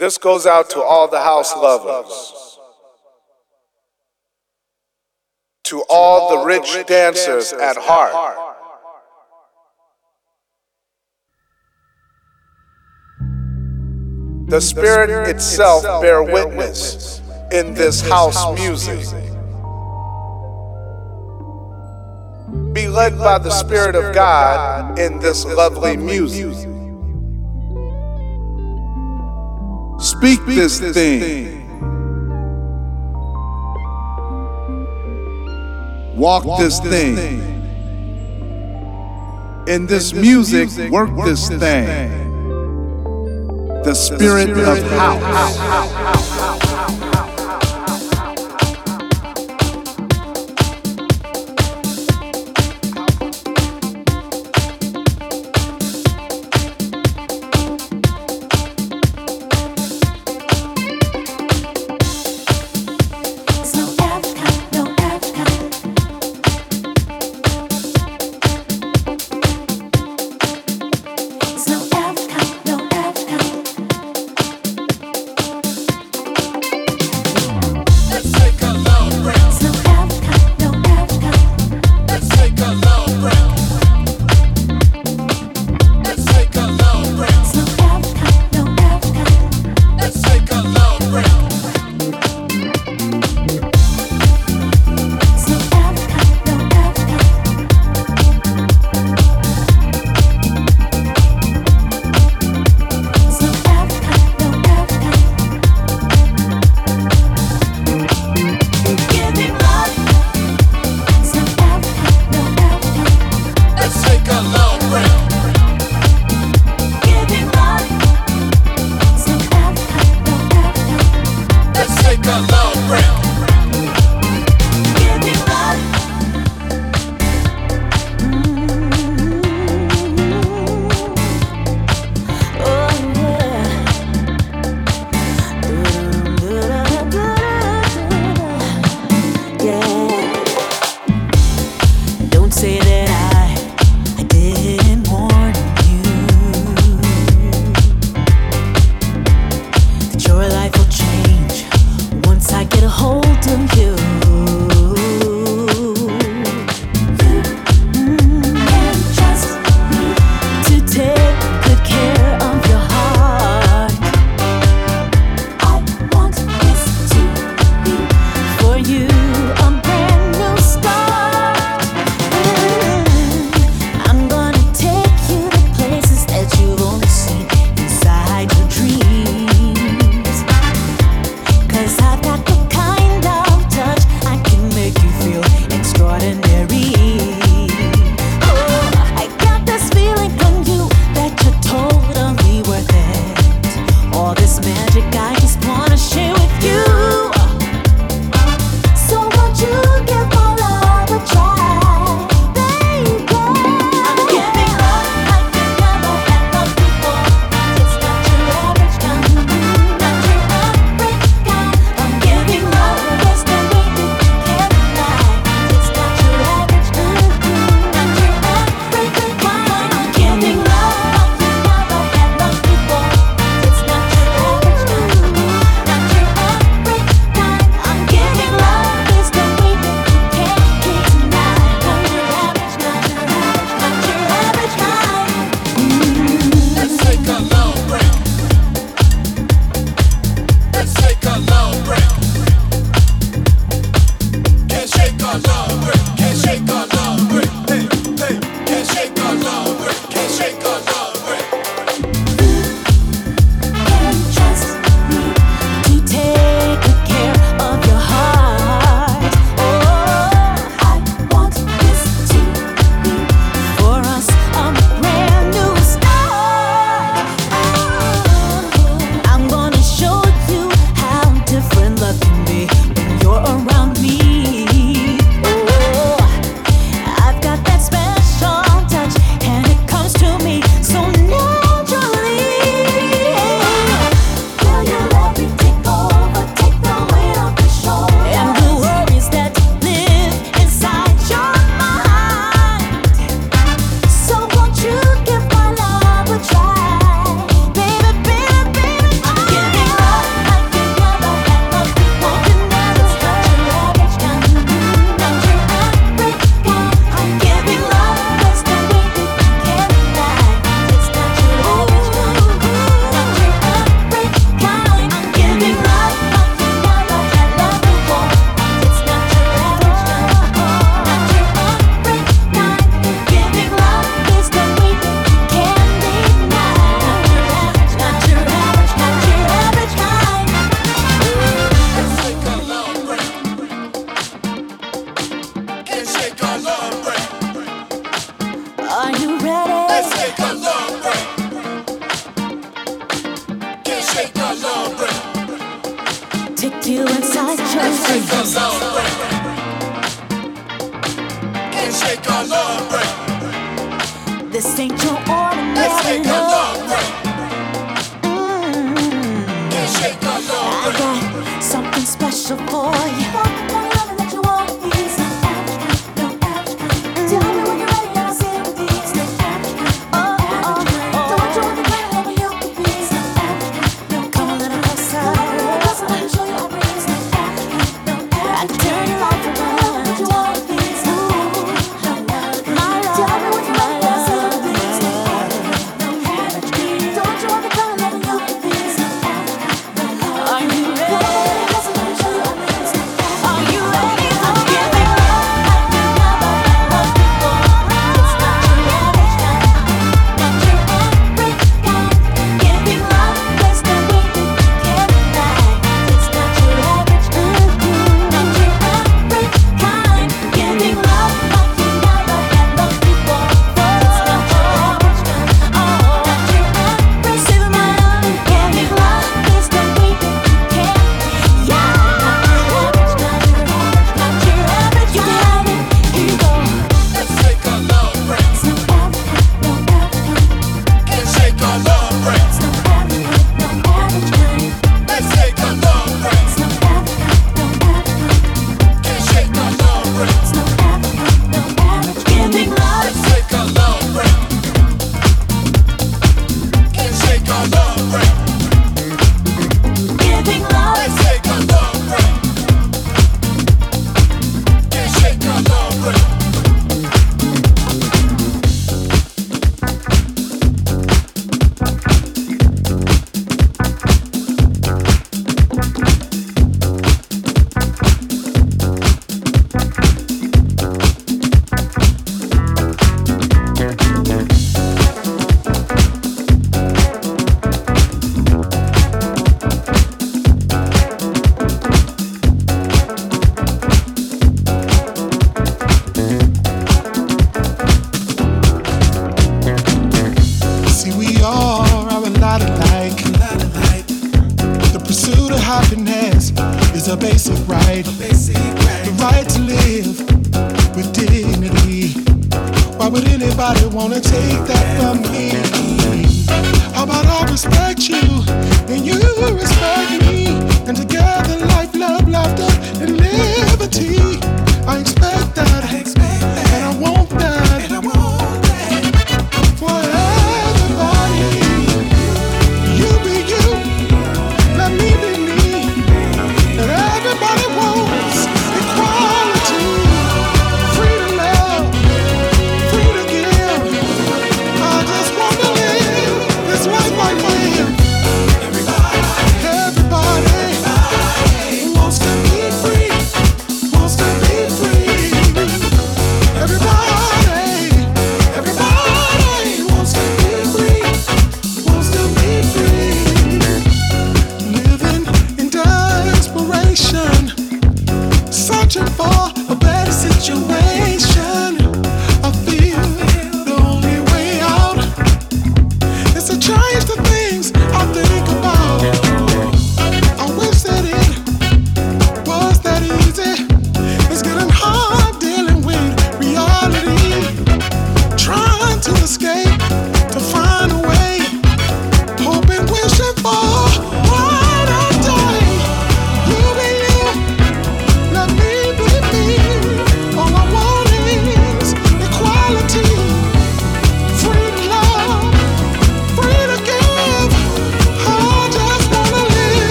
This goes out to all the house lovers, to all the rich dancers at heart. The Spirit itself bear witness in this house music. Be led by the Spirit of God in this lovely music. Speak this thing. Walk this thing. In this music, work this thing. The spirit of house.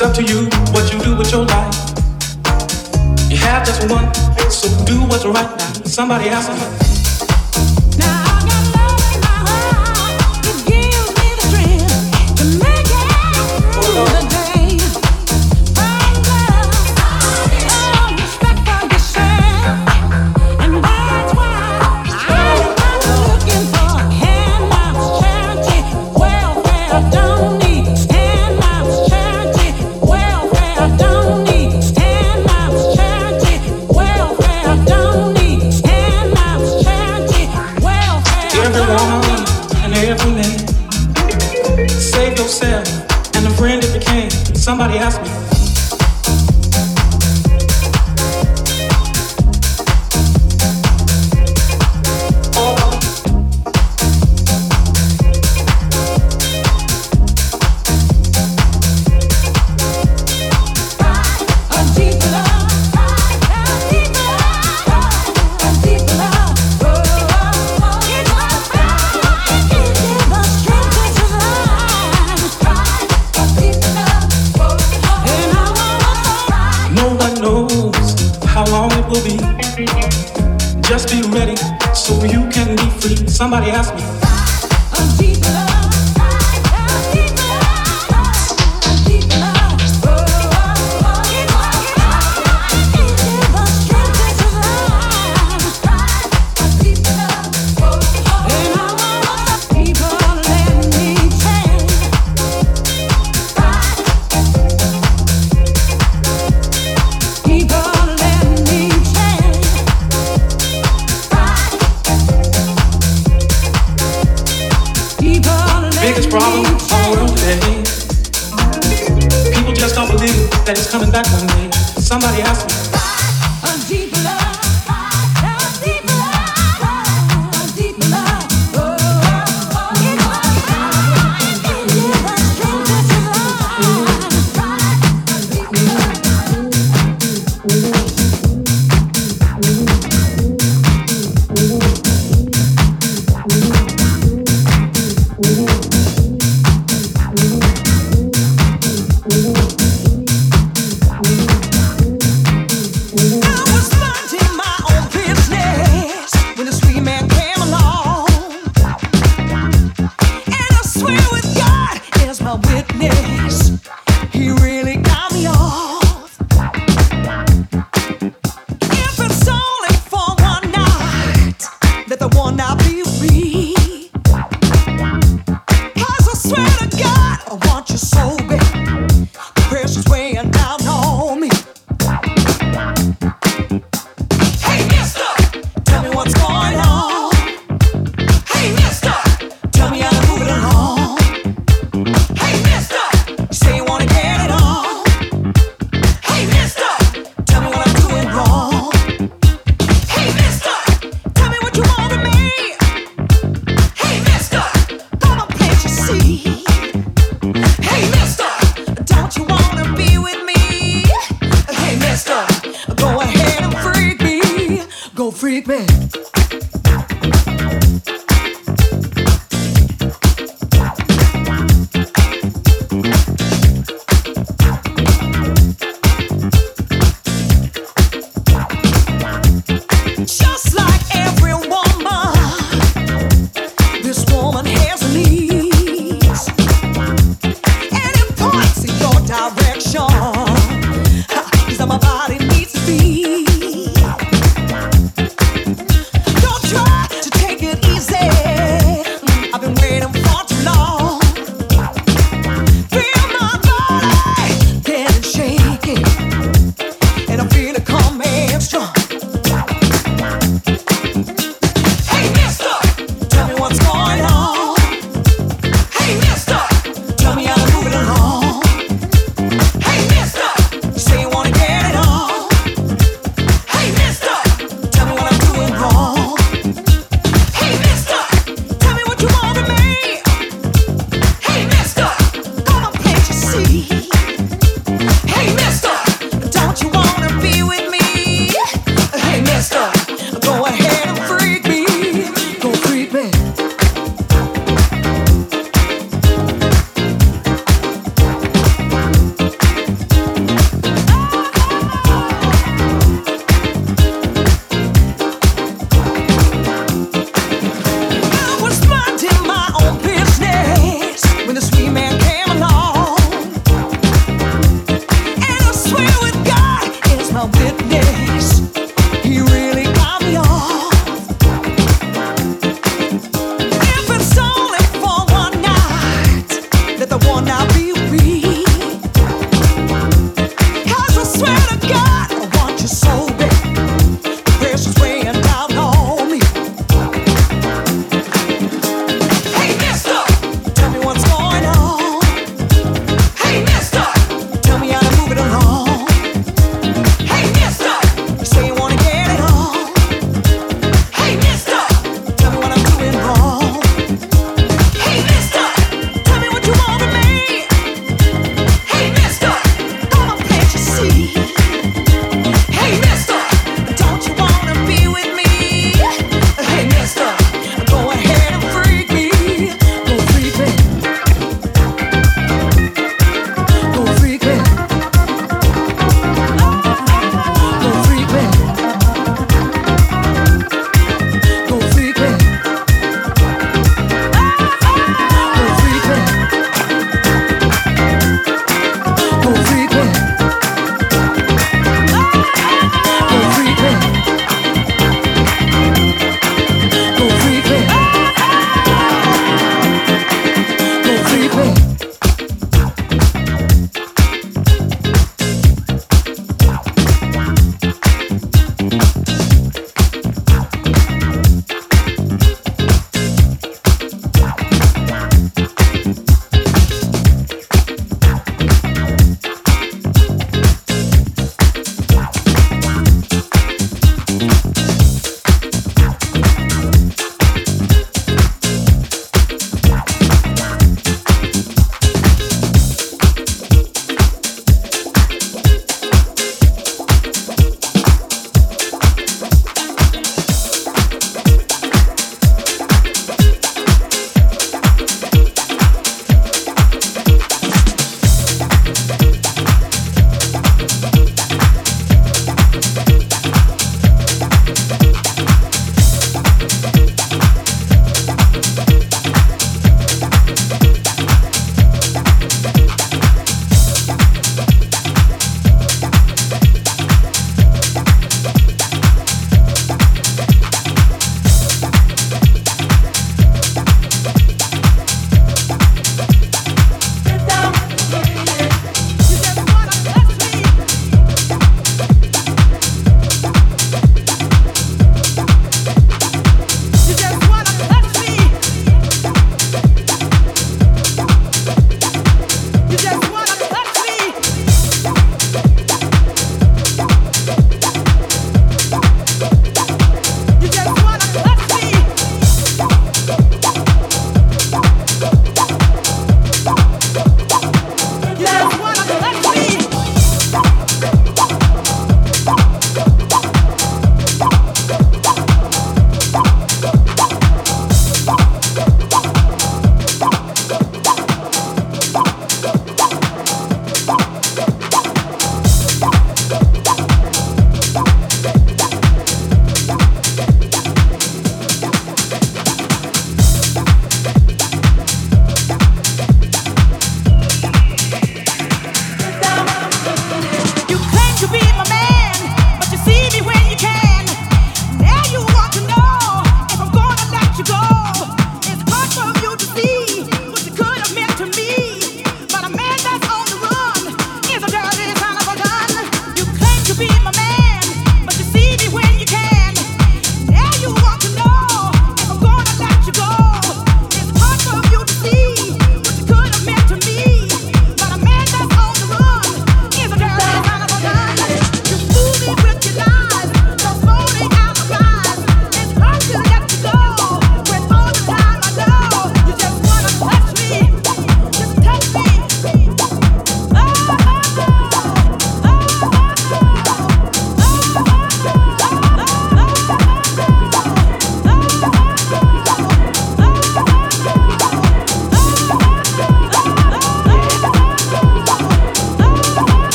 It's up to you what you do with your life. You have just one, so do what's right now. Somebody else. freak me.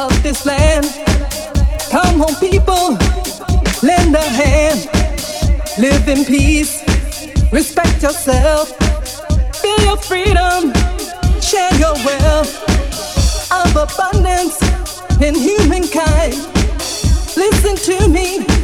of this land. Come home, people, lend a hand. Live in peace, respect yourself, feel your freedom, share your wealth of abundance in humankind. Listen to me.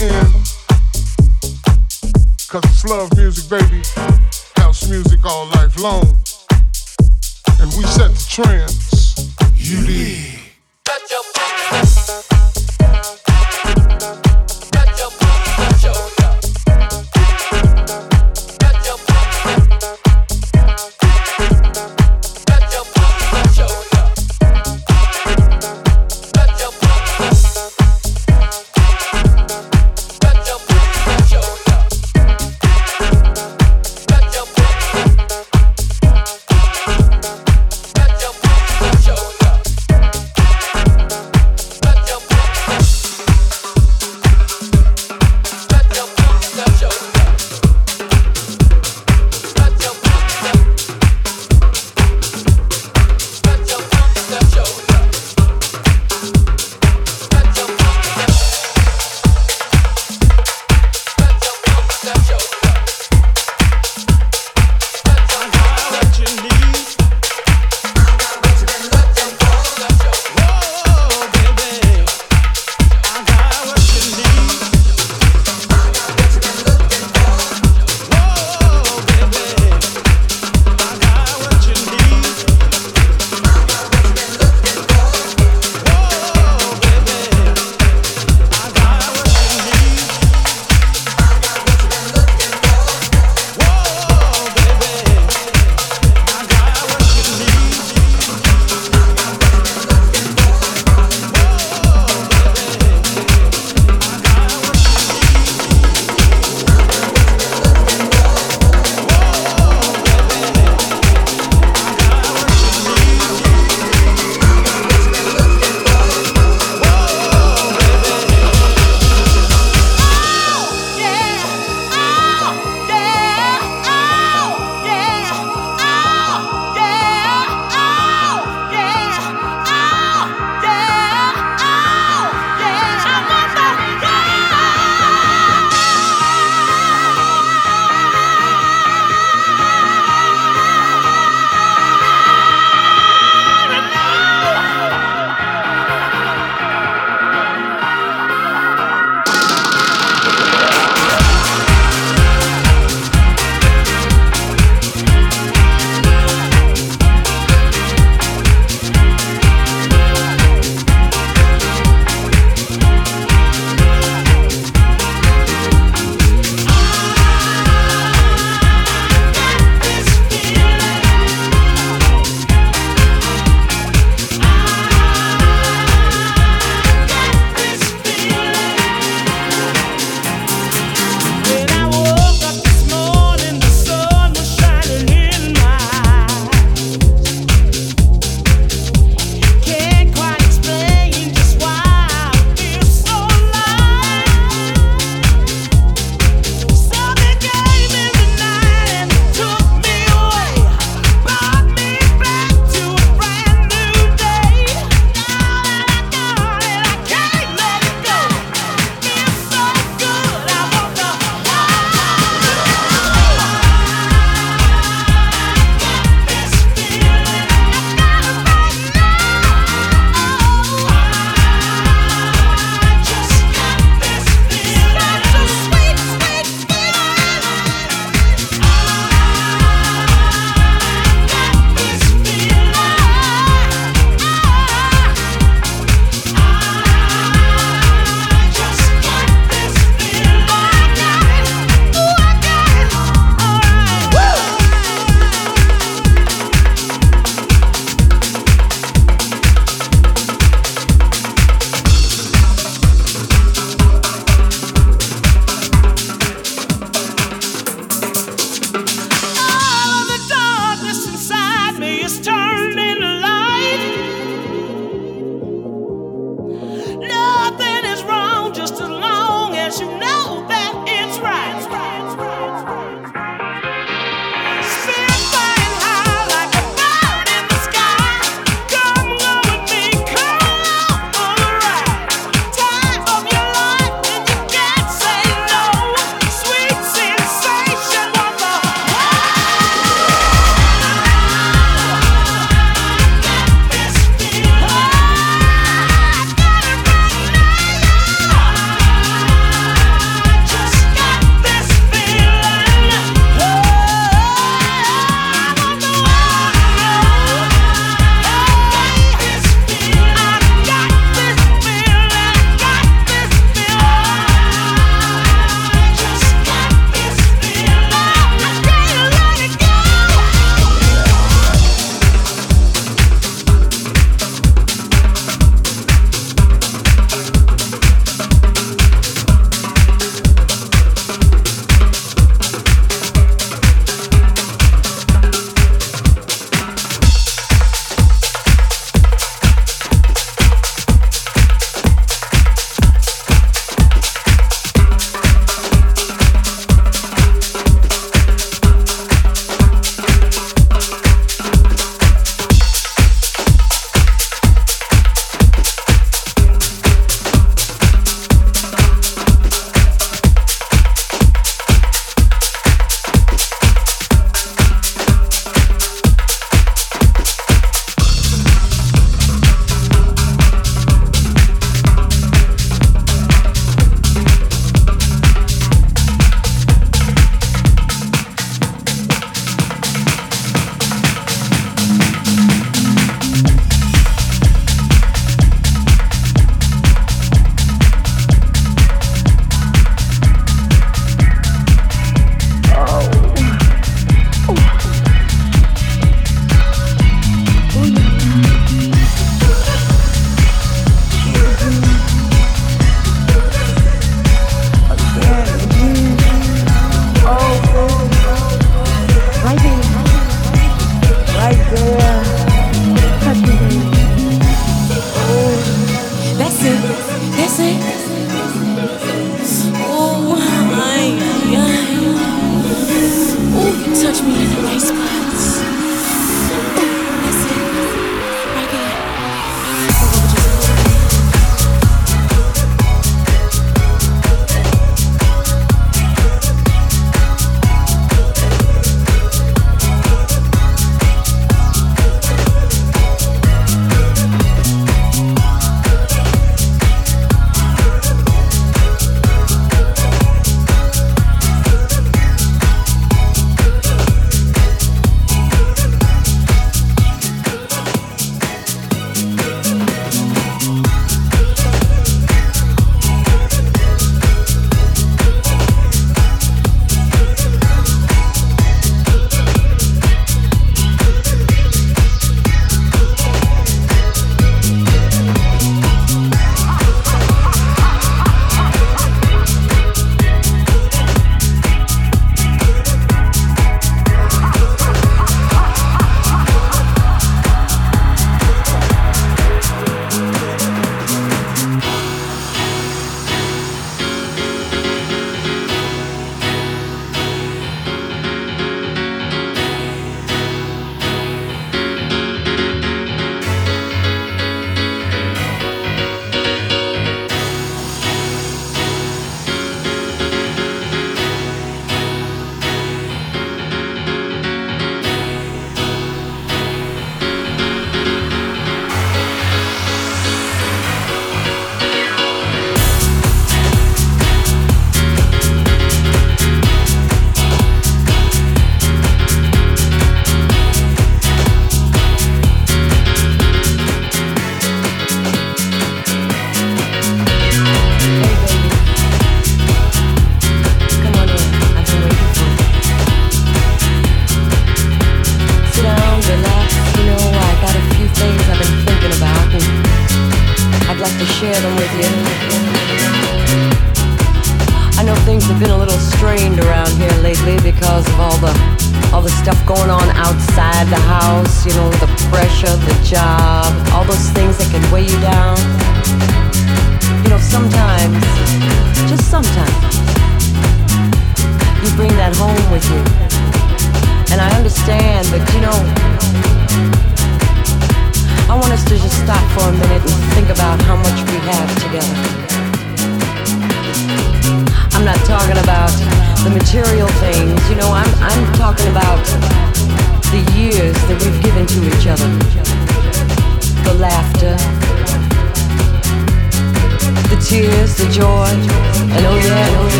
end. Cause it's love music, baby. House music all life long. And we set the trends. You did.